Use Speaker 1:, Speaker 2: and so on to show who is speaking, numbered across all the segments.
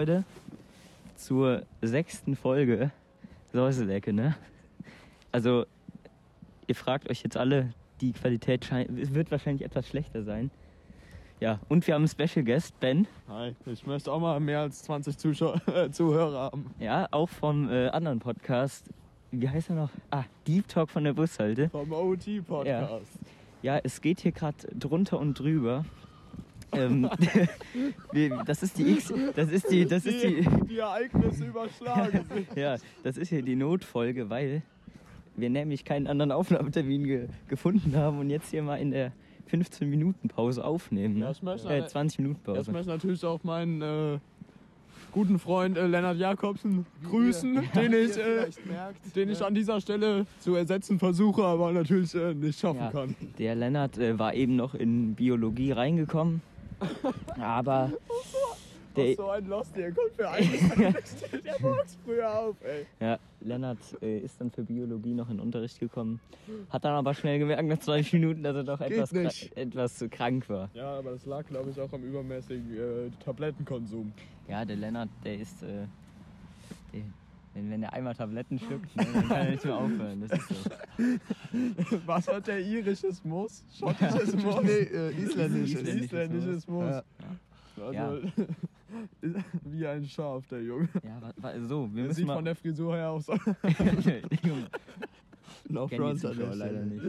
Speaker 1: Leute zur sechsten Folge Säuselecke, ne? Also, ihr fragt euch jetzt alle, die Qualität scheint, wird wahrscheinlich etwas schlechter sein. Ja, und wir haben einen Special Guest, Ben.
Speaker 2: Hi, ich möchte auch mal mehr als 20 Zuschau äh, Zuhörer haben.
Speaker 1: Ja, auch vom äh, anderen Podcast. Wie heißt er noch? Ah, Deep Talk von der Bushalte.
Speaker 2: Vom OT-Podcast.
Speaker 1: Ja, es geht hier gerade drunter und drüber. Ähm, das ist die X, das ist die, das ist die,
Speaker 2: die Ereignisse überschlagen sich.
Speaker 1: ja, das ist hier die Notfolge, weil wir nämlich keinen anderen Aufnahmetermin ge gefunden haben und jetzt hier mal in der 15 Minuten Pause aufnehmen. Ne?
Speaker 2: Ja, ich möchte-
Speaker 1: äh, 20 Minuten Pause.
Speaker 2: möchte ich natürlich auch meinen äh, guten Freund äh, Lennart Jakobsen grüßen, den, ich, äh, den ich an dieser Stelle zu ersetzen versuche, aber natürlich äh, nicht schaffen
Speaker 1: Ja,
Speaker 2: kann.
Speaker 1: der Lennart äh, war eben noch in Biologie reingekommen, aber der,
Speaker 2: so ein Lost, der kommt für einen. der boxt früher auf, ey.
Speaker 1: Ja, Lennart äh, ist dann für Biologie noch in den Unterricht gekommen. Hat dann aber schnell gemerkt, nach 20 Minuten, dass er doch etwas, kra-
Speaker 2: nicht.
Speaker 1: etwas zu krank war.
Speaker 2: Ja, aber das lag, glaube ich, auch am übermäßigen äh, Tablettenkonsum.
Speaker 1: Ja, der Lennart, der ist. Äh, der, wenn, wenn er einmal Tabletten schluckt, ne, dann kann er nicht mehr aufhören. Das ist so.
Speaker 2: Was hat der irisches Muss? Schottisches Muss?
Speaker 3: Nee, äh, isländisches.
Speaker 1: Isländisches
Speaker 2: Isländisches Muss.
Speaker 3: Ja.
Speaker 2: Also,
Speaker 1: Ja.
Speaker 2: wie ein Schaf, der Junge.
Speaker 1: Ja, wa, wa, so, wir
Speaker 2: Der
Speaker 1: müssen
Speaker 2: sieht
Speaker 1: mal.
Speaker 2: von der Frisur her aus.
Speaker 1: Junge,
Speaker 3: No front an der
Speaker 1: leider nicht.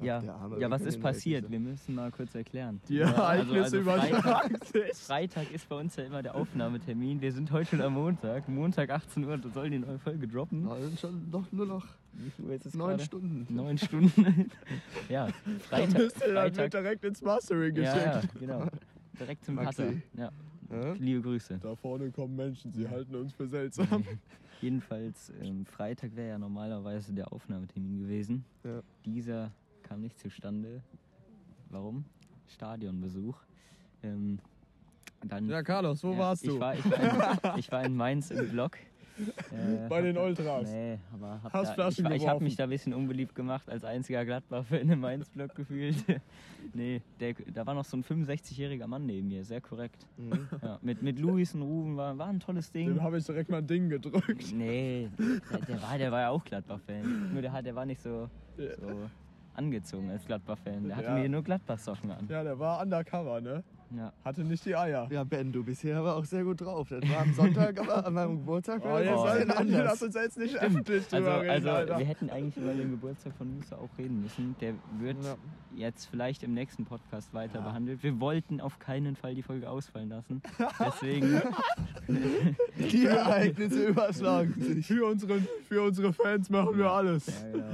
Speaker 1: Ja,
Speaker 3: Arme,
Speaker 1: ja, was ist passiert? Wir müssen mal kurz erklären.
Speaker 2: Die
Speaker 1: Ja, also-
Speaker 2: Ereignisse
Speaker 1: also Freitag,
Speaker 2: überschlagen sich.
Speaker 1: Freitag ist bei uns ja immer der Aufnahmetermin. Wir sind heute schon am Montag. Montag 18 Uhr soll die neue Folge droppen.
Speaker 3: Ja, sind schon noch, nur noch neun? Stunden.
Speaker 1: Neun Stunden. ja, Freitag.
Speaker 2: dann wird
Speaker 1: Freitag
Speaker 2: direkt ins Mastering
Speaker 1: ja, ja,
Speaker 2: geschickt.
Speaker 1: genau. Direkt zum. Cutter. Ja,
Speaker 3: Ja?
Speaker 1: liebe Grüße.
Speaker 2: Da vorne kommen Menschen, sie halten uns für seltsam.
Speaker 1: Jedenfalls, ähm, Freitag wäre ja normalerweise der Aufnahmetermin gewesen.
Speaker 3: Ja.
Speaker 1: Dieser kam nicht zustande. Warum? Stadionbesuch. Ähm, dann,
Speaker 2: Ja, Carlos, wo
Speaker 1: Ja,
Speaker 2: warst du?
Speaker 1: Ich war, ich, war in, ich war in Mainz im Block. Äh,
Speaker 2: Bei den Ultras.
Speaker 1: Nee, aber hab
Speaker 2: Hast
Speaker 1: da, ich,
Speaker 2: Flaschen
Speaker 1: war- ich habe mich da ein bisschen unbeliebt gemacht, als einziger Gladbach-Fan im Mainz-Block gefühlt. nee, der, da war noch so ein 65-jähriger Mann neben mir, sehr korrekt.
Speaker 3: Mhm.
Speaker 1: Ja, mit, mit Luis und Ruben war, war ein tolles Ding.
Speaker 2: Dem habe ich direkt mal ein Ding gedrückt.
Speaker 1: Nee, der, der, war, der war ja auch Gladbach-Fan. Nur der, hat, der war nicht so, so angezogen als Gladbach-Fan. Der hatte
Speaker 2: Ja.
Speaker 1: mir nur Gladbach-Socken an.
Speaker 2: Ja, der war undercover, ne?
Speaker 1: Ja.
Speaker 2: Hatte nicht die Eier.
Speaker 3: Ja, Ben, du bist hier aber auch sehr gut drauf. Das war am Sonntag, aber an meinem Geburtstag
Speaker 2: Oh,
Speaker 3: war
Speaker 2: jetzt
Speaker 3: das
Speaker 1: Oh,
Speaker 3: bisschen
Speaker 2: lass
Speaker 3: anders.
Speaker 2: uns jetzt nicht öffentlich
Speaker 1: Also,
Speaker 2: drüber reden,
Speaker 1: also
Speaker 2: Alter.
Speaker 1: wir hätten eigentlich über den Geburtstag von Musa auch reden müssen. Der wird
Speaker 2: Ja.
Speaker 1: jetzt vielleicht im nächsten Podcast weiter behandelt. Wir wollten auf keinen Fall die Folge ausfallen lassen. Deswegen,
Speaker 3: Die Ereignisse überschlagen sich.
Speaker 2: Für unsere, für unsere Fans machen wir alles.
Speaker 1: ja, genau.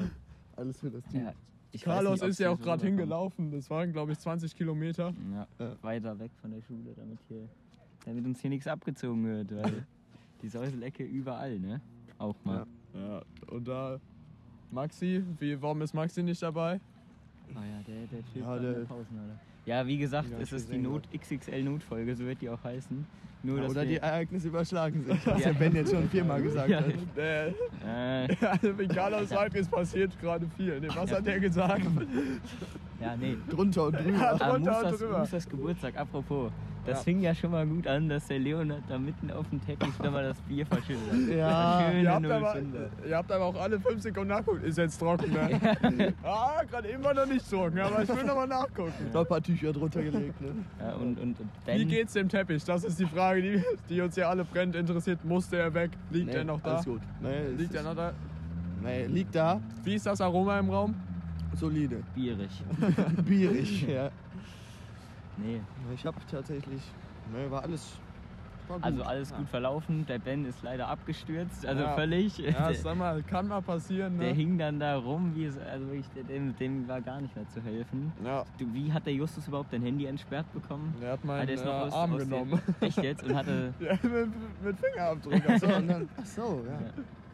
Speaker 3: Alles für das Team.
Speaker 1: Ja, ich
Speaker 2: Carlos
Speaker 1: nicht,
Speaker 2: ist ja auch gerade hingelaufen. Das waren, glaube ich, 20 Kilometer.
Speaker 1: Ja,
Speaker 3: Ja.
Speaker 1: weiter weg von der Schule, damit hier, damit uns hier nichts abgezogen wird, weil die Säuselecke überall, ne? Auch mal.
Speaker 2: Ja, und da Maxi, wie, warum ist Maxi nicht dabei?
Speaker 1: Ah ja, der, der chillt
Speaker 3: Ja,
Speaker 1: ja, der Pausen, Alter. Ja, wie gesagt,
Speaker 3: Ja,
Speaker 1: es ist die Not XXL Notfolge, so wird die auch heißen. Nur
Speaker 3: Ja,
Speaker 1: dass
Speaker 3: oder die Ereignisse überschlagen sich, was
Speaker 1: Ja.
Speaker 3: der Ben jetzt schon viermal gesagt
Speaker 1: Ja.
Speaker 3: hat.
Speaker 2: Äh,
Speaker 1: äh,
Speaker 2: also, wie Carlos sagt, es passiert gerade viel. Nee, was hat der gesagt?
Speaker 1: ja, nee.
Speaker 3: Drunter und
Speaker 2: Ja,
Speaker 3: drüber.
Speaker 1: Ah,
Speaker 2: drunter und drüber.
Speaker 1: Musas Geburtstag, apropos. Das
Speaker 2: Ja.
Speaker 1: fing ja schon mal gut an, dass der Leonard da mitten auf dem Teppich nochmal das Bier verschüttet hat.
Speaker 3: Ja,
Speaker 2: Ihr habt, aber,
Speaker 1: 05er.
Speaker 2: ihr habt aber auch alle 5 Sekunden nachgucken. Ist jetzt trocken, ne? ah, gerade eben war noch nicht trocken, aber ich will nochmal nachgucken.
Speaker 3: Noch ein paar Tücher drunter gelegt. Ne?
Speaker 1: Ja, und, und Ben,
Speaker 2: Wie geht's dem Teppich? Das ist die Frage, die, die uns ja alle brennend interessiert. Musste er weg? Liegt
Speaker 3: Nee,
Speaker 2: er noch da?
Speaker 3: Alles gut. Nee,
Speaker 2: Liegt er noch da?
Speaker 3: Nee, liegt da.
Speaker 2: Wie ist das Aroma im Raum?
Speaker 3: Solide.
Speaker 1: bierig.
Speaker 3: Bierig. ja.
Speaker 1: Nee,
Speaker 3: Ich habe tatsächlich. Nee, war alles.
Speaker 1: Also alles gut verlaufen. Der Ben ist leider abgestürzt, also
Speaker 2: Ja.
Speaker 1: völlig.
Speaker 2: Ja,
Speaker 1: der,
Speaker 2: sag mal, kann mal passieren,
Speaker 1: der
Speaker 2: ne?
Speaker 1: hing dann da rum, wie es, also wirklich, dem, dem war gar nicht mehr zu helfen.
Speaker 2: Ja,
Speaker 1: Du, wie hat der Justus überhaupt dein Handy entsperrt bekommen?
Speaker 2: der hat meinen
Speaker 1: der ist
Speaker 2: äh,
Speaker 1: aus,
Speaker 2: Arm
Speaker 1: aus
Speaker 2: genommen.
Speaker 1: Der, echt jetzt? Und hatte.
Speaker 2: Ja, mit, mit Fingerabdruck.
Speaker 3: Ach so, und dann, ach so,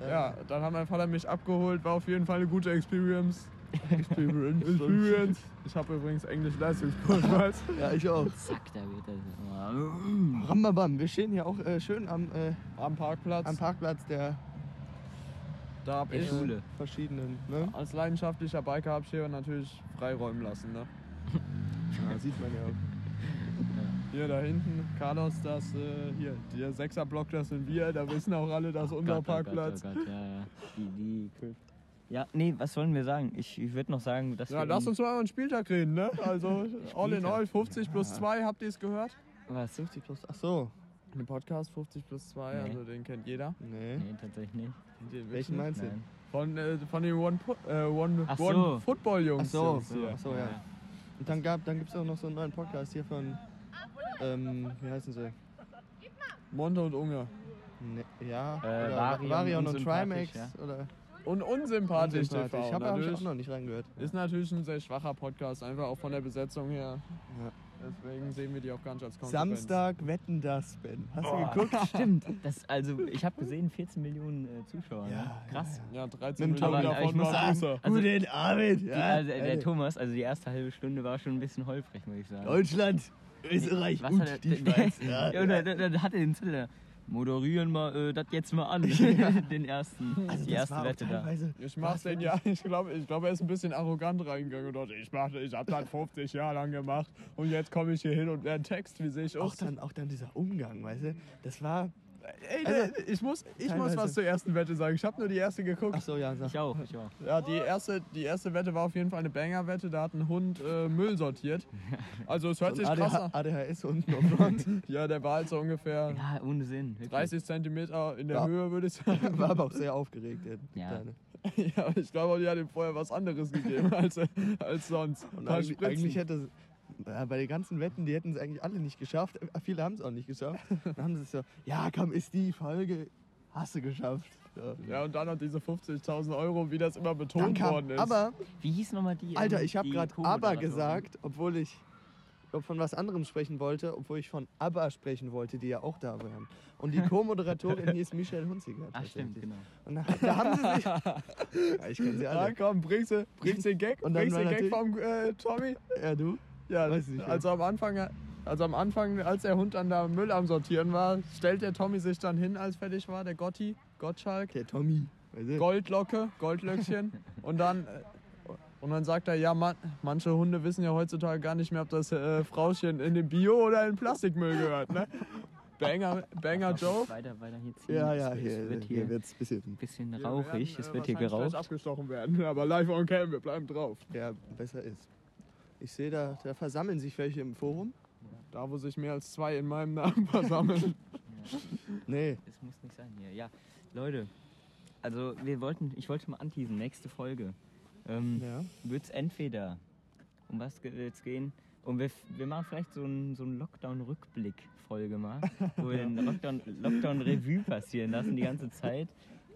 Speaker 3: ja.
Speaker 2: Ja, dann hat mein Vater mich abgeholt, war auf jeden Fall eine gute Experience.
Speaker 3: Experience.
Speaker 2: Experience. Ich habe übrigens Englisch Leistungskurs, weißt
Speaker 3: Ja, ich auch.
Speaker 1: Zack, da wird das.
Speaker 3: Rambabam, wir stehen hier auch äh, schön am, äh,
Speaker 2: Am Parkplatz.
Speaker 3: am Parkplatz der
Speaker 2: da hab
Speaker 1: Der
Speaker 2: ich
Speaker 1: Schule.
Speaker 3: verschiedenen. Ne?
Speaker 2: als leidenschaftlicher Biker hab ich hier natürlich freiräumen lassen. Ne?
Speaker 3: Ja, sieht man ja auch.
Speaker 2: Hier da hinten, Carlos, das äh, hier, der Sechserblock, das sind wir. Da wissen auch alle, das ist unser
Speaker 1: Gott, oh
Speaker 2: Parkplatz.
Speaker 1: Gott, oh Gott, ja, ja. Die, die, ja, nee, was wollen wir sagen? Ich, ich würde noch sagen, dass
Speaker 2: Ja,
Speaker 1: wir.
Speaker 2: lass uns mal über den Spieltag reden, ne? Also all in all 50 plus 2, habt ihr es gehört?
Speaker 1: Was?
Speaker 3: 50 plus. Ach so.
Speaker 2: Den Podcast 50 plus 2,
Speaker 1: Nee.
Speaker 2: also den kennt jeder.
Speaker 3: Nee.
Speaker 1: Nee, tatsächlich nicht.
Speaker 2: Kennt ihr
Speaker 3: Welchen meinst du?
Speaker 1: Nein.
Speaker 2: Von, äh, von den One, Pu- äh, One,
Speaker 1: Ach
Speaker 2: One
Speaker 1: so.
Speaker 2: Football Jungs.
Speaker 3: Ach so.
Speaker 2: Jungs hier.
Speaker 3: Ach so, ja. Und dann, gab, dann gibt es auch noch so einen neuen Podcast hier von. Ähm, wie heißen sie?
Speaker 2: Monte und Unge.
Speaker 3: Ne, ja.
Speaker 1: Äh,
Speaker 3: oder
Speaker 1: Varion,
Speaker 3: Varion und
Speaker 1: unsympathisch,
Speaker 3: Trimax. Oder
Speaker 2: Und unsympathisch,
Speaker 3: Unsympathisch.
Speaker 2: TV.
Speaker 3: Ich habe hab ich auch
Speaker 2: natürlich.
Speaker 3: noch nicht reingehört.
Speaker 2: Ist natürlich ein sehr schwacher Podcast, einfach auch von der Besetzung her.
Speaker 3: Ja.
Speaker 2: Deswegen sehen wir die auch gar nicht als Konkurrenz.
Speaker 3: Samstag wetten das, Ben. Hast
Speaker 1: Oh,
Speaker 3: du geguckt?
Speaker 1: Stimmt. Das, also, ich habe gesehen, 14 Millionen äh, Zuschauer.
Speaker 3: Ja,
Speaker 1: ne? Krass.
Speaker 2: Ja, 13
Speaker 3: Mit
Speaker 2: Millionen.
Speaker 1: Aber ich
Speaker 2: davon
Speaker 1: muss sagen. Also-
Speaker 3: Guten Abend.
Speaker 1: Die,
Speaker 3: Ja,
Speaker 1: also, der
Speaker 3: ey.
Speaker 1: Thomas, also die erste halbe Stunde war schon ein bisschen holprig, muss ich sagen.
Speaker 3: Deutschland, Österreich
Speaker 1: Was
Speaker 3: und
Speaker 1: hat er,
Speaker 3: die Schweiz. Ja,
Speaker 1: Ja, und dann, dann, dann hat er den Zettel. Moderieren mal äh, das jetzt mal an. den ersten,
Speaker 3: Also
Speaker 1: die erste
Speaker 3: auch
Speaker 1: Wette da.
Speaker 2: Ich mach den ja, ich glaube, ich glaub, er ist ein bisschen arrogant reingegangen und dachte, ich, mach, ich hab das 50 Jahre lang gemacht und jetzt komme ich hier hin und lerne Text, wie sehe ich
Speaker 3: Auch
Speaker 2: aus?
Speaker 3: dann, auch dann dieser Umgang, weißt du? Das war.
Speaker 2: Ey,
Speaker 3: Also,
Speaker 2: ey, ich muss, ich muss was zur ersten Wette sagen. Ich habe nur die erste geguckt.
Speaker 3: Ach so, ja, sag.
Speaker 1: Ich auch, ich auch.
Speaker 2: Ja, die erste, die erste Wette war auf jeden Fall eine Banger-Wette. Da hat ein Hund äh, Müll sortiert. Also es hört sich krass
Speaker 3: ADH,
Speaker 2: an.
Speaker 3: ADHS unten auf Front.
Speaker 2: Ja, der war halt so ungefähr
Speaker 1: Ja, ohne Sinn. wirklich.
Speaker 2: 30 Zentimeter in der
Speaker 3: Ja.
Speaker 2: Höhe, würde ich sagen.
Speaker 3: War aber auch sehr aufgeregt, der
Speaker 1: Ja.
Speaker 3: Kleine.
Speaker 2: Ja, ich glaube, die hat ihm vorher was anderes gegeben als, als sonst.
Speaker 3: Und eigentlich, eigentlich hätte bei den ganzen Wetten, die hätten es eigentlich alle nicht geschafft. Äh, Viele haben es auch nicht geschafft. Dann haben sie es so, ja, komm, ist die Folge, hast du geschafft. Ja.
Speaker 2: Ja, und dann noch diese 50.000 Euro, wie das immer betont
Speaker 3: kam,
Speaker 2: worden ist.
Speaker 3: aber,
Speaker 1: Wie hieß nochmal die?
Speaker 3: Alter,
Speaker 1: ähm,
Speaker 3: ich habe gerade aber gesagt, obwohl ich von was anderem sprechen wollte, obwohl ich von ABBA sprechen wollte, die ja auch da waren. Und die Co-Moderatorin hieß Michelle Hunziger.
Speaker 1: Ach, stimmt, genau.
Speaker 3: Und da, da haben sie sich. Ja, ich kenne sie
Speaker 2: Ja,
Speaker 3: alle.
Speaker 2: komm, bringst du, bringst den Gag,
Speaker 3: Und dann
Speaker 2: bringst den Gag vom äh, Tommy?
Speaker 3: Ja, du?
Speaker 2: Ja,
Speaker 3: Weiß ich nicht,
Speaker 2: also am Anfang, also am Anfang, als der Hund dann da Müll am Sortieren war, stellt der Tommy sich dann hin, als fertig war, der Gotti, Gottschalk,
Speaker 3: Der Tommy.
Speaker 2: Goldlocke, Goldlöckchen. und dann äh, und dann sagt er, ja, man, manche Hunde wissen ja heutzutage gar nicht mehr, ob das äh, Frauchen in den Bio- oder in den Plastikmüll gehört. Ne? Banger, Banger Joke.
Speaker 1: Weiter, weiter hier ziehen.
Speaker 3: Ja, ja, hier,
Speaker 1: es wird
Speaker 3: hier,
Speaker 1: hier
Speaker 3: wird's ein bisschen.
Speaker 1: bisschen rauchig.
Speaker 2: werden,
Speaker 1: es
Speaker 2: äh,
Speaker 1: wird hier geraucht.
Speaker 2: abgestochen werden, aber live on cam, wir bleiben drauf.
Speaker 3: Ja, besser ist. Ich sehe, da, da versammeln sich welche im Forum.
Speaker 2: Da, wo sich mehr als zwei in meinem Namen versammeln.
Speaker 3: Nee.
Speaker 1: Es muss nicht sein hier. Ja, Leute, also wir wollten, ich wollte mal anteasen, nächste Folge. Ähm,
Speaker 3: Ja.
Speaker 1: Wird es entweder, um was wird es gehen? Und wir, wir machen vielleicht so einen so einen Lockdown-Rückblick-Folge mal, wo wir den Lockdown- Lockdown-Revue passieren lassen die ganze Zeit.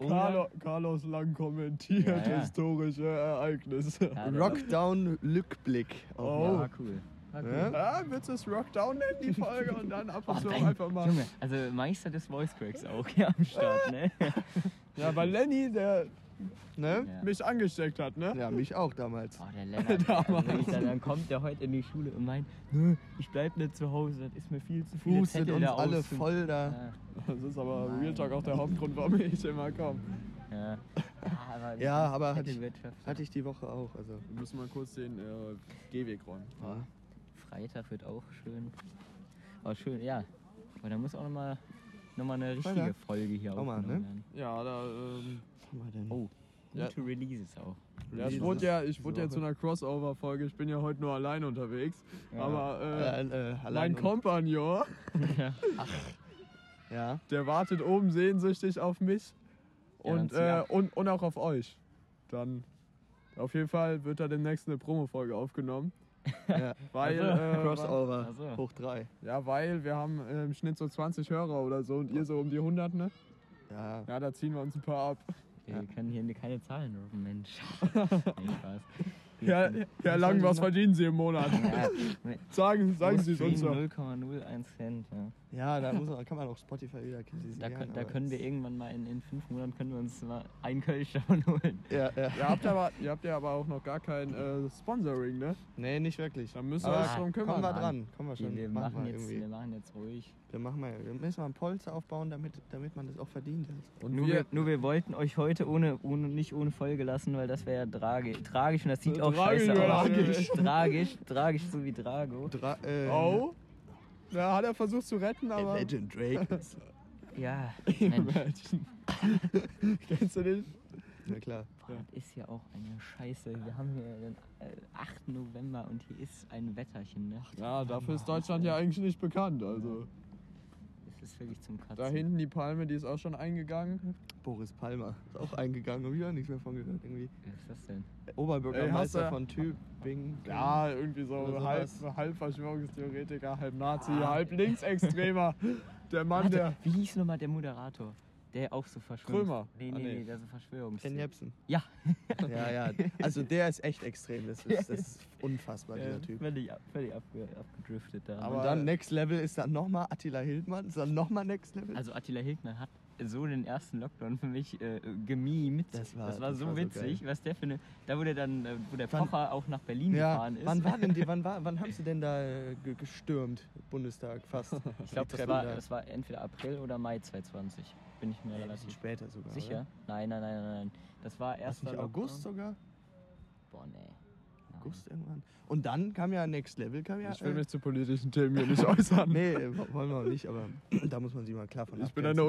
Speaker 2: Carlo, Carlos lang kommentiert
Speaker 1: Ja, ja.
Speaker 2: historische Ereignisse.
Speaker 1: Ja, der-
Speaker 3: Rockdown-Lückblick.
Speaker 2: Oh.
Speaker 1: Ja, cool. Cool.
Speaker 3: Ja?
Speaker 2: Willst du es Rockdown nennen, die Folge? Und dann ab und
Speaker 1: Oh,
Speaker 2: zu
Speaker 1: Ben,
Speaker 2: einfach mal.
Speaker 1: Junge, also Meister des Voice Cracks auch hier am Start, ne?
Speaker 2: Ja, weil Lenny, der
Speaker 3: Ne?
Speaker 1: Ja.
Speaker 2: mich angesteckt hat, ne?
Speaker 3: Ja, mich auch damals.
Speaker 1: Oh, der Lennart, ich dann, dann kommt der heute in die Schule und meint, "Nö, ich bleib nicht zu Hause, das ist mir viel zu viel.
Speaker 3: Pustet uns alle voll da.
Speaker 1: Ja,
Speaker 2: Das ist aber
Speaker 1: Nein.
Speaker 2: Real Talk auch der Hauptgrund, warum ich immer komme.
Speaker 1: ja. ja, aber, die
Speaker 3: Ja,
Speaker 1: ganze
Speaker 3: aber hatte ich- Hatte ich die Woche auch. Also.
Speaker 2: Wir müssen mal kurz den äh, Gehweg räumen.
Speaker 3: Ja.
Speaker 1: Freitag wird auch schön. Oh, schön, ja. Aber da muss auch nochmal noch mal eine richtige
Speaker 3: Freitag?
Speaker 1: Folge hier
Speaker 3: Auch mal,
Speaker 1: aufgenommen
Speaker 3: ne?
Speaker 1: werden.
Speaker 2: Ja, da. Ähm,
Speaker 3: haben wir denn?
Speaker 1: Oh,
Speaker 2: Ja.
Speaker 1: gute Releases auch.
Speaker 2: ja, ich wurde ja, ich wurde ja zu einer Crossover-Folge. Ich bin ja heute nur allein unterwegs.
Speaker 1: Ja.
Speaker 2: Aber
Speaker 3: Äh,
Speaker 2: äh,
Speaker 3: äh,
Speaker 2: mein Kompagnon,
Speaker 3: Ja.
Speaker 2: der wartet oben sehnsüchtig auf mich.
Speaker 1: Ja,
Speaker 2: Und, äh, und, und auch auf euch. Dann. Auf jeden Fall wird da demnächst eine Promo-Folge aufgenommen.
Speaker 3: ja.
Speaker 2: Weil,
Speaker 1: Also,
Speaker 2: äh,
Speaker 3: Crossover.
Speaker 1: Ach so.
Speaker 3: Hoch drei.
Speaker 2: Ja, weil wir haben äh, im Schnitt so 20 Hörer oder so und ihr so um die 100, ne?
Speaker 3: Ja.
Speaker 2: Ja, da ziehen wir uns ein paar ab.
Speaker 1: Wir können hier keine Zahlen rufen, Mensch. nee, Spaß.
Speaker 2: Ja, ja lang, was verdienen Sie im Monat? Sagen, sagen Sie es uns doch.
Speaker 1: 0,01 Cent. Ja.
Speaker 3: Ja, da muss man, kann man auch Spotify wieder kritisieren.
Speaker 1: Da, können, da können wir irgendwann mal in, in fünf Monaten können wir uns mal einen Kölsch davon holen.
Speaker 3: Ja, ja.
Speaker 2: Ihr habt, aber, ihr habt ja aber auch noch gar kein äh, Sponsoring, ne?
Speaker 3: Nee, nicht wirklich.
Speaker 2: Da müssen wir uns drum kümmern.
Speaker 3: kommen wir dran. Kommen wir schon.
Speaker 1: wir,
Speaker 3: machen
Speaker 1: machen
Speaker 3: wir
Speaker 1: jetzt,
Speaker 3: irgendwie.
Speaker 1: wir machen jetzt ruhig.
Speaker 3: Wir, machen mal, wir müssen mal ein Polster aufbauen, damit, damit man das auch verdient hat.
Speaker 2: Und
Speaker 1: Nur
Speaker 2: wir,
Speaker 1: wir, nur wir wollten euch heute ohne, ohne, nicht ohne Folge lassen, weil das wäre ja tragisch. Tragisch und das sieht
Speaker 2: Äh,
Speaker 1: auch
Speaker 2: tragisch,
Speaker 1: scheiße aus.
Speaker 2: tragisch.
Speaker 1: Tragisch, tragisch, so wie Drago.
Speaker 3: Dra äh,
Speaker 2: oh, Da hat er versucht zu retten, aber.
Speaker 3: Imagine Dragons.
Speaker 1: Ja, Mensch,
Speaker 2: Imagine. Kennst du den?
Speaker 3: Na klar.
Speaker 1: boah, das ist ja auch eine Scheiße. Wir haben hier den äh, 8. November und hier ist ein Wetterchen, ne?
Speaker 2: Ja, dafür ist Deutschland ja eigentlich nicht bekannt. Also.
Speaker 1: Ist wirklich zum Katzen.
Speaker 2: Da hinten die Palme, die ist auch schon eingegangen.
Speaker 3: Boris Palmer ist auch eingegangen. Hab ich auch nichts mehr von gehört irgendwie.
Speaker 1: Was ist das denn?
Speaker 3: Oberbürgermeister
Speaker 2: Ey,
Speaker 3: von Tübingen.
Speaker 2: Ja, irgendwie so
Speaker 3: Oder
Speaker 2: halb, halb Verschwörungstheoretiker, halb Nazi, halb Linksextremer. Der Mann,
Speaker 1: Warte,
Speaker 2: der.
Speaker 1: wie hieß nochmal der Moderator? Der auch so Verschwörungs...
Speaker 2: Krömer.
Speaker 1: Nee,
Speaker 2: Ah,
Speaker 1: nee,
Speaker 2: nee.
Speaker 1: nee, der so Verschwörungs...
Speaker 3: Ken Jebsen.
Speaker 1: Ja.
Speaker 3: Ja, ja. Also der ist echt extrem. Das ist, das ist unfassbar, dieser Typ.
Speaker 1: Völlig, ab- völlig abge, abgedriftet da.
Speaker 2: Aber-
Speaker 3: Und dann Next Level ist dann nochmal Attila Hildmann. Ist dann nochmal Next Level.
Speaker 1: Also Attila Hildmann hat so den ersten Lockdown für mich äh, gemimt.
Speaker 3: Das war-
Speaker 1: das war
Speaker 3: das
Speaker 1: so
Speaker 3: war so
Speaker 1: witzig, was der für eine. Da wo der dann, äh, wo der
Speaker 3: Wann-
Speaker 1: Pocher auch nach Berlin
Speaker 3: ja,
Speaker 1: gefahren ist.
Speaker 3: wann war denn die, wann, war, wann haben sie denn da äh, ge- gestürmt? Bundestag fast.
Speaker 1: ich glaube, das
Speaker 3: Treppen
Speaker 1: war,
Speaker 3: da.
Speaker 1: das war entweder April oder Mai 2020. Bin ich mir
Speaker 3: Nee,
Speaker 1: relativ
Speaker 3: später sogar.
Speaker 1: sicher.
Speaker 3: Oder?
Speaker 1: Nein, nein, nein, nein, nein. Das war
Speaker 3: Erst nicht August sogar?
Speaker 1: Boah, nee. Nein.
Speaker 3: August irgendwann. Und dann kam ja Next Level, kam ja.
Speaker 2: Ich will
Speaker 3: äh,
Speaker 2: mich zu politischen Themen hier nicht äußern.
Speaker 3: Nee, äh, wollen wir auch nicht, aber da muss man sich mal klar von
Speaker 2: Ich bin eine,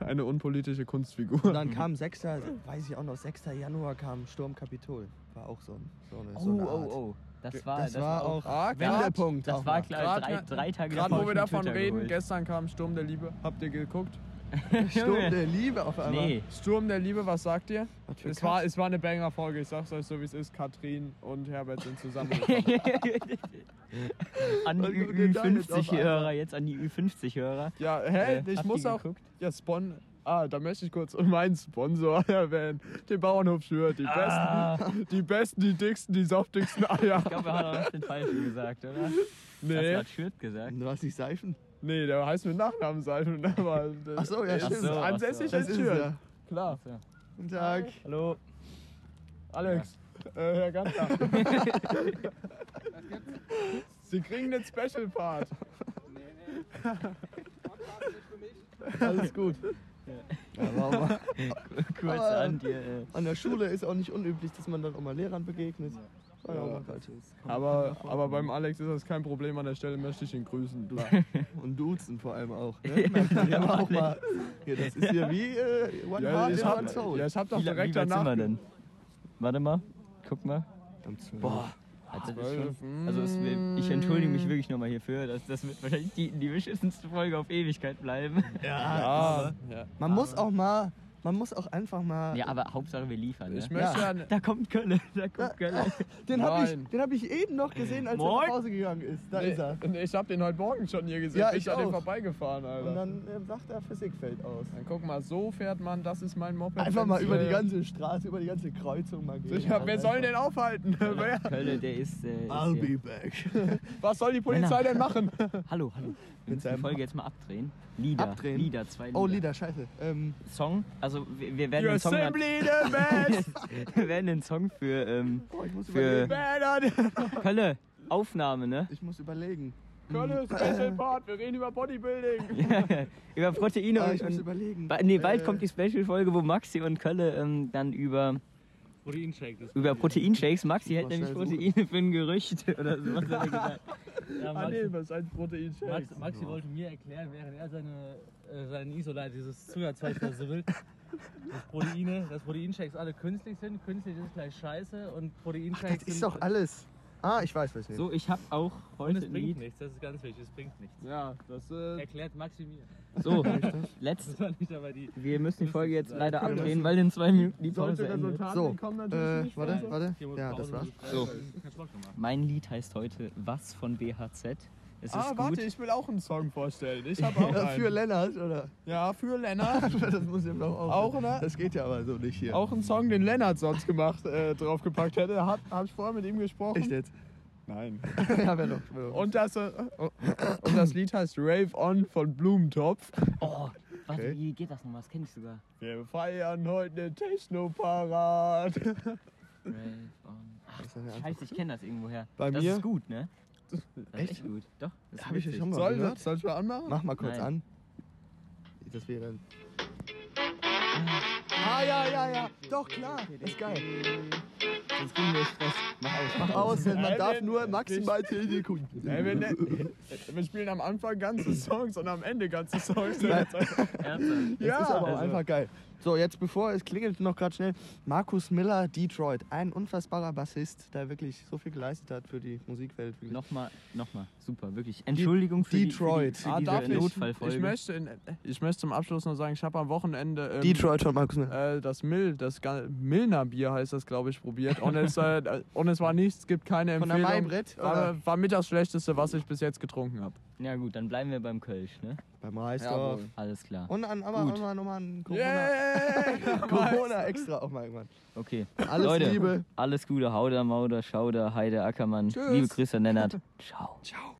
Speaker 2: eine unpolitische Kunstfigur.
Speaker 3: Und dann kam 6. weiß ich auch noch, 6. Januar kam Sturm Kapitol. War auch so, ein, so eine,
Speaker 1: Oh,
Speaker 3: so eine Art.
Speaker 1: oh, oh. Das war,
Speaker 3: Das, war auch
Speaker 2: Ah,
Speaker 3: Wendepunkt.
Speaker 1: Das
Speaker 3: auch
Speaker 1: war klar, drei, drei Tage
Speaker 2: Gerade wo wir davon
Speaker 1: Twitter
Speaker 2: reden,
Speaker 1: geholt.
Speaker 2: gestern kam Sturm der Liebe. Habt ihr geguckt?
Speaker 3: Sturm der Liebe auf einmal.
Speaker 1: Nee.
Speaker 2: Sturm der Liebe, was sagt ihr?
Speaker 3: Was
Speaker 2: Es war, es war eine Banger-Folge, ich sag's euch so wie es ist. Katrin und Herbert sind zusammengekommen.
Speaker 1: an die
Speaker 3: Was kommt denn da jetzt auf
Speaker 1: Ü50-Hörer, jetzt an die Ü50-Hörer.
Speaker 2: ja, hä?
Speaker 1: Äh,
Speaker 2: ich muss auch.
Speaker 1: geguckt?
Speaker 2: Ja, Spon. Ah, da möchte ich kurz meinen Sponsor erwähnen. Den Bauernhof Schür. Die
Speaker 1: Ah.
Speaker 2: besten, die besten, die dicksten, die saftigsten Eier.
Speaker 1: Ich glaube, er hat auch den Falschen gesagt, oder? Das
Speaker 2: Nee,
Speaker 1: hat Schürt gesagt.
Speaker 3: Du hast nicht Seifen?
Speaker 2: Nee, der heißt mit Nachnamen Seifen. Aber das-
Speaker 3: Ach so, ja, stimmt.
Speaker 1: so,
Speaker 2: ansässig in
Speaker 3: ist
Speaker 2: Schür.
Speaker 3: er.
Speaker 2: Klar.
Speaker 1: So.
Speaker 3: Guten Tag.
Speaker 1: Hallo.
Speaker 2: Alex, äh, Herr Ganter. Sie kriegen den Special Part.
Speaker 3: Alles gut. Ja, aber
Speaker 1: Kurz an dir. Äh,
Speaker 3: an der Schule ist auch nicht unüblich, dass man dann auch mal Lehrern begegnet. Ja auch
Speaker 2: Ja. Aber, aber beim Alex ist das kein Problem. An der Stelle möchte ich ihn grüßen. Du.
Speaker 3: Und duzen vor allem auch. Ne? Man ja auch mal. Hier, das ist hier wie äh, One
Speaker 2: Ja,
Speaker 3: Heart
Speaker 2: ich hab,
Speaker 3: One Soul.
Speaker 2: ja, ich hab doch
Speaker 1: wie,
Speaker 2: direkt
Speaker 1: wie weit sind
Speaker 2: danach.
Speaker 1: wir denn? Warte mal. Guck mal.
Speaker 3: Boah.
Speaker 1: Boah. Also, schon, also es, ich entschuldige mich wirklich nochmal hierfür. Das, das wird wahrscheinlich die, die beschissenste Folge auf Ewigkeit bleiben.
Speaker 2: Ja, ja.
Speaker 3: Man muss auch mal, man muss auch einfach mal.
Speaker 1: Ja, aber Hauptsache wir liefern. Ne?
Speaker 2: Ich möchte ja.
Speaker 1: Da kommt Kölle, da kommt Kölle.
Speaker 3: den habe ich, den hab ich eben noch gesehen, als er
Speaker 1: Moin.
Speaker 3: nach Hause gegangen ist. Da ist er.
Speaker 2: Nee, ich hab den heute Morgen schon hier gesehen.
Speaker 3: Ja,
Speaker 2: Bin
Speaker 3: ich
Speaker 2: an dem vorbeigefahren, Alter.
Speaker 3: Und dann äh, sagt er, Physik fällt aus.
Speaker 2: Dann guck mal, so fährt man, das ist mein Moped.
Speaker 3: Einfach mal über die
Speaker 2: äh,
Speaker 3: ganze Straße, über die ganze Kreuzung mal gehen.
Speaker 2: Ja, wer soll den aufhalten? Wer?
Speaker 1: Kölle, der ist. Äh, ist
Speaker 3: I'll
Speaker 1: hier.
Speaker 3: be back.
Speaker 2: Was soll die Polizei denn machen?
Speaker 1: Hallo, hallo. Wir müssen die Folge jetzt mal abdrehen. Lieder.
Speaker 3: Abdrehen?
Speaker 1: Lieder, zwei Lieder.
Speaker 3: Oh, Lieder, scheiße. Ähm,
Speaker 1: Song. Also wir, wir werden
Speaker 2: Your
Speaker 1: den Song.
Speaker 2: simply the best.
Speaker 1: wir werden den Song für ähm,
Speaker 3: oh, ich muss
Speaker 1: Für-
Speaker 3: überlegen.
Speaker 1: Kölle. Aufnahme, ne?
Speaker 3: Ich muss überlegen.
Speaker 2: Kölle Special Part. Wir reden über Bodybuilding.
Speaker 1: über Proteine
Speaker 3: Ah,
Speaker 1: und.
Speaker 3: ich muss überlegen.
Speaker 1: ba- nee, bald
Speaker 3: Äh,
Speaker 1: kommt die Special-Folge, wo Maxi und Kölle ähm, dann über,
Speaker 4: Proteinshake. Das
Speaker 1: über Proteinshakes. Maxi hält nämlich. Proteine für ein Gerücht oder so. Was hat er gesagt?
Speaker 4: ja,
Speaker 2: Ah
Speaker 4: Maxi,
Speaker 2: nee, was heißt Proteinshake?
Speaker 4: Max, Maxi wollte mir erklären, während er seine, äh, seinen Isolite, dieses Zuckerzeug da so will, dass Proteine, dass Proteinshakes alle künstlich sind. Künstlich ist gleich scheiße und
Speaker 3: Das
Speaker 4: Proteinshakes
Speaker 3: ist
Speaker 4: sind.
Speaker 3: doch alles. Ah, ich weiß, was ich nehme.
Speaker 1: So, ich habe auch
Speaker 4: und
Speaker 1: heute
Speaker 4: es
Speaker 1: ein
Speaker 4: bringt
Speaker 1: Lied.
Speaker 4: nichts, das ist ganz wichtig, es bringt nichts.
Speaker 2: Ja, das äh,
Speaker 4: Erklärt Maxi mir.
Speaker 1: So, letzt.
Speaker 4: Das war nicht aber die.
Speaker 1: Wir müssen die Folge jetzt leider abdrehen, weil in zwei Minuten die Pause endet.
Speaker 3: So,
Speaker 2: kommen natürlich
Speaker 3: äh,
Speaker 2: nicht
Speaker 3: warte, warte. Ja,
Speaker 4: Pause,
Speaker 3: das war's.
Speaker 1: So.
Speaker 4: Sport gemacht.
Speaker 1: Mein Lied heißt heute Was von BHZ. Es ist
Speaker 2: Ah,
Speaker 1: gut.
Speaker 2: warte, ich will auch einen Song vorstellen. Ich habe auch
Speaker 3: Ja,
Speaker 2: einen.
Speaker 3: für Lennart, oder?
Speaker 2: ja, für Lennart.
Speaker 3: das muss ja noch auch.
Speaker 2: Auch, ne?
Speaker 3: Das geht ja aber so nicht hier.
Speaker 2: Auch einen Song, den Lennart sonst gemacht, äh, draufgepackt hätte. Hat, hab ich vorher mit ihm gesprochen.
Speaker 3: Echt jetzt?
Speaker 2: Nein.
Speaker 3: ja, wer noch?
Speaker 2: Und das, äh, und das Lied heißt Rave On von Blumentopf.
Speaker 1: Oh, warte,
Speaker 3: Okay.
Speaker 1: wie geht das nochmal? Das kenne ich sogar.
Speaker 2: Wir feiern heute den Techno-Parat.
Speaker 1: Rave on. Ach,
Speaker 3: ja
Speaker 1: scheiße, ich kenne das irgendwoher.
Speaker 3: Bei
Speaker 1: das
Speaker 3: mir?
Speaker 1: ist gut, ne?
Speaker 3: Echt?
Speaker 1: echt gut. Doch, das
Speaker 3: Hab ich ja schon mal
Speaker 2: Soll,
Speaker 3: gehört.
Speaker 2: soll ich mal anmachen?
Speaker 3: Mach mal kurz
Speaker 1: Nein.
Speaker 3: an. Das wäre. Ah, ja, ja, ja. Doch, klar. Ist geil.
Speaker 1: Jetzt kriegen wir Stress. Mach aus, mach aus.
Speaker 3: aus, man
Speaker 2: Nein,
Speaker 3: darf nur maximal 10 Sekunden.
Speaker 2: Ey, wir, ne- wir spielen am Anfang ganze Songs und am Ende ganze Songs.
Speaker 3: Nein.
Speaker 4: Ernsthaft.
Speaker 2: ja,
Speaker 3: Das ist aber auch
Speaker 2: also-
Speaker 3: einfach geil. So, jetzt bevor es klingelt, noch gerade schnell. Markus Miller, Detroit. Ein unfassbarer Bassist, der wirklich so viel geleistet hat für die Musikwelt. Wirklich.
Speaker 1: Nochmal, nochmal. Super, wirklich. Entschuldigung für
Speaker 3: Detroit.
Speaker 1: die, für die, für
Speaker 2: Ah,
Speaker 1: diese
Speaker 2: darf ich?
Speaker 1: Notfallfolge.
Speaker 2: Ich möchte, in, ich möchte zum Abschluss noch sagen, ich habe am Wochenende ähm,
Speaker 3: Detroit von Markus Miller.
Speaker 2: äh, das Mill, das Milner Bier heißt das, glaube ich, probiert. Und es, äh, und es war nichts, es gibt keine
Speaker 3: Von der
Speaker 2: Empfehlung.
Speaker 3: Maibrett, oder?
Speaker 2: War, war mit das Schlechteste, was ich bis jetzt getrunken habe.
Speaker 1: Ja gut, dann bleiben wir beim Kölsch, ne?
Speaker 3: Beim Reisdorf.
Speaker 2: Jawohl.
Speaker 1: Alles klar.
Speaker 3: Und dann aber
Speaker 1: Gut.
Speaker 3: nochmal noch mal ein Corona,
Speaker 2: Yeah!
Speaker 3: Corona extra auch mal irgendwann.
Speaker 1: Okay.
Speaker 3: Alles
Speaker 1: Leute,
Speaker 3: Liebe.
Speaker 1: alles Gute. Hauder, Mauder, Schauder, Heide, Ackermann.
Speaker 2: Tschüss.
Speaker 1: Liebe Grüße, Nennert. Ciao.
Speaker 3: Ciao.